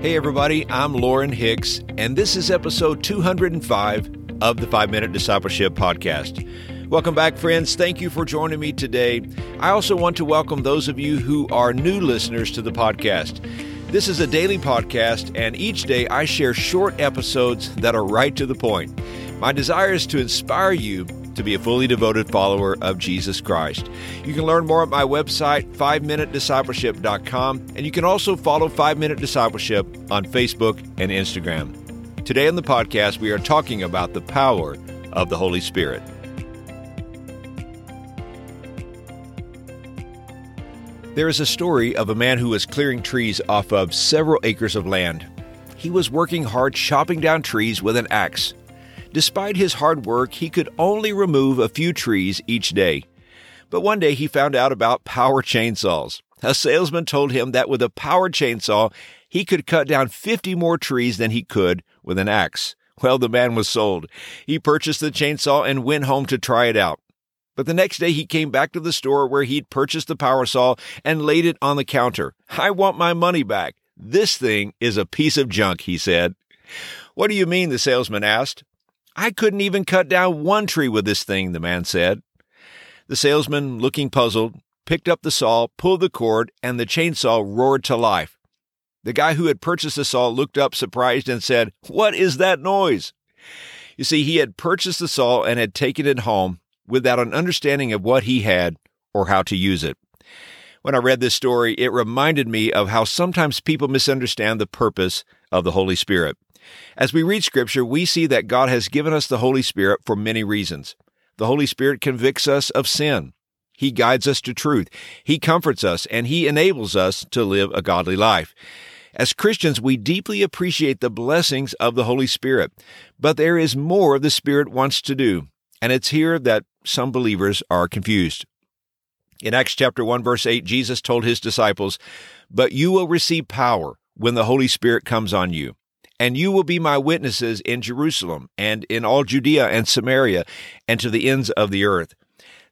Hey, everybody, I'm Lauren Hicks, and this is episode 205 of the 5 Minute Discipleship Podcast. Welcome back, friends. Thank you for joining me today. I also want to welcome those of you who are new listeners to the podcast. This is a daily podcast, and each day I share short episodes that are right to the point. My desire is to inspire you to be a fully devoted follower of Jesus Christ. You can learn more at my website, 5minutediscipleship.com, and you can also follow 5 Minute Discipleship on Facebook and Instagram. Today on the podcast, we are talking about the power of the Holy Spirit. There is a story of a man who was clearing trees off of several acres of land. He was working hard chopping down trees with an axe. Despite his hard work, he could only remove a few trees each day. But one day he found out about power chainsaws. A salesman told him that with a power chainsaw, he could cut down 50 more trees than he could with an axe. Well, the man was sold. He purchased the chainsaw and went home to try it out. But the next day he came back to the store where he'd purchased the power saw and laid it on the counter. I want my money back. This thing is a piece of junk, he said. What do you mean? the salesman asked. I couldn't even cut down one tree with this thing, the man said. The salesman, looking puzzled, picked up the saw, pulled the cord, and the chainsaw roared to life. The guy who had purchased the saw looked up surprised and said, What is that noise? You see, he had purchased the saw and had taken it home without an understanding of what he had or how to use it. When I read this story, it reminded me of how sometimes people misunderstand the purpose of the Holy Spirit. As we read Scripture, we see that God has given us the Holy Spirit for many reasons. The Holy Spirit convicts us of sin. He guides us to truth. He comforts us, and He enables us to live a godly life. As Christians, we deeply appreciate the blessings of the Holy Spirit, but there is more the Spirit wants to do, and it's here that some believers are confused. In Acts chapter 1 verse 8, Jesus told his disciples, "But you will receive power when the Holy Spirit comes on you, and you will be my witnesses in Jerusalem and in all Judea and Samaria and to the ends of the earth."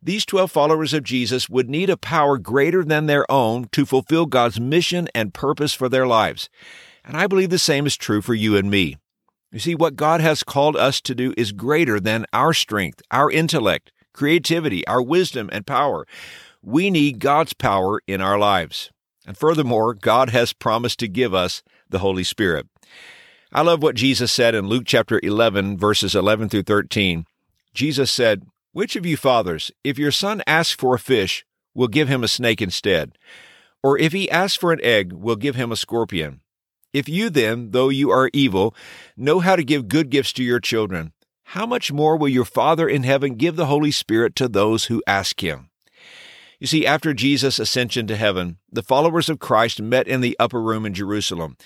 These 12 followers of Jesus would need a power greater than their own to fulfill God's mission and purpose for their lives. And I believe the same is true for you and me. You see, what God has called us to do is greater than our strength, our intellect, creativity, our wisdom, and power. We need God's power in our lives. And furthermore, God has promised to give us the Holy Spirit. I love what Jesus said in Luke chapter 11, verses 11 through 13. Jesus said, which of you fathers, if your son asks for a fish, will give him a snake instead? Or if he asks for an egg, will give him a scorpion? If you then, though you are evil, know how to give good gifts to your children, how much more will your Father in heaven give the Holy Spirit to those who ask him? You see, after Jesus' ascension to heaven, the followers of Christ met in the upper room in Jerusalem.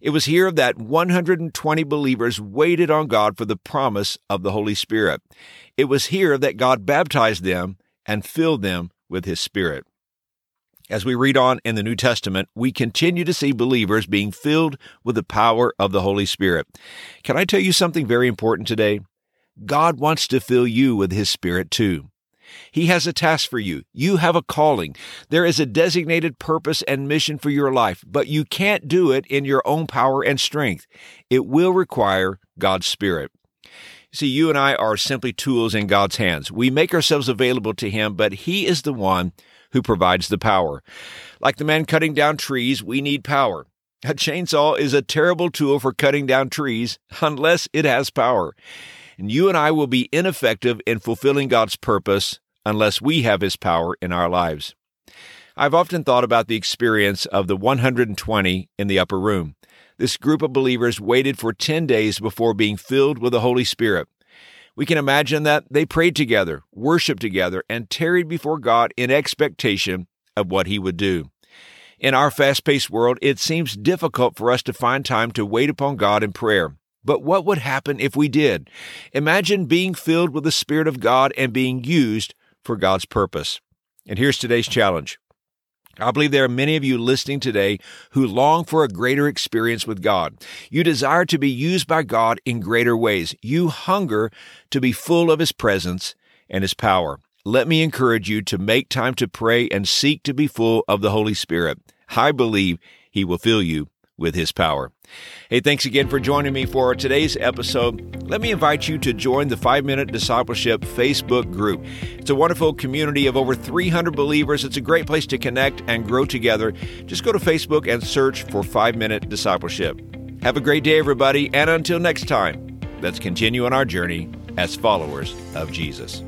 It was here that 120 believers waited on God for the promise of the Holy Spirit. It was here that God baptized them and filled them with His Spirit. As we read on in the New Testament, we continue to see believers being filled with the power of the Holy Spirit. Can I tell you something very important today? God wants to fill you with His Spirit too. He has a task for you. You have a calling. There is a designated purpose and mission for your life, but you can't do it in your own power and strength. It will require God's Spirit. See, you and I are simply tools in God's hands. We make ourselves available to Him, but He is the one who provides the power. Like the man cutting down trees, we need power. A chainsaw is a terrible tool for cutting down trees unless it has power. You and I will be ineffective in fulfilling God's purpose unless we have His power in our lives. I've often thought about the experience of the 120 in the upper room. This group of believers waited for 10 days before being filled with the Holy Spirit. We can imagine that they prayed together, worshiped together, and tarried before God in expectation of what He would do. In our fast paced world, it seems difficult for us to find time to wait upon God in prayer. But what would happen if we did? Imagine being filled with the Spirit of God and being used for God's purpose. And here's today's challenge. I believe there are many of you listening today who long for a greater experience with God. You desire to be used by God in greater ways. You hunger to be full of His presence and His power. Let me encourage you to make time to pray and seek to be full of the Holy Spirit. I believe He will fill you with His power. Hey, thanks again for joining me for today's episode. Let me invite you to join the 5 Minute Discipleship Facebook group. It's a wonderful community of over 300 believers. It's a great place to connect and grow together. Just go to Facebook and search for 5 Minute Discipleship. Have a great day, everybody, and until next time, let's continue on our journey as followers of Jesus.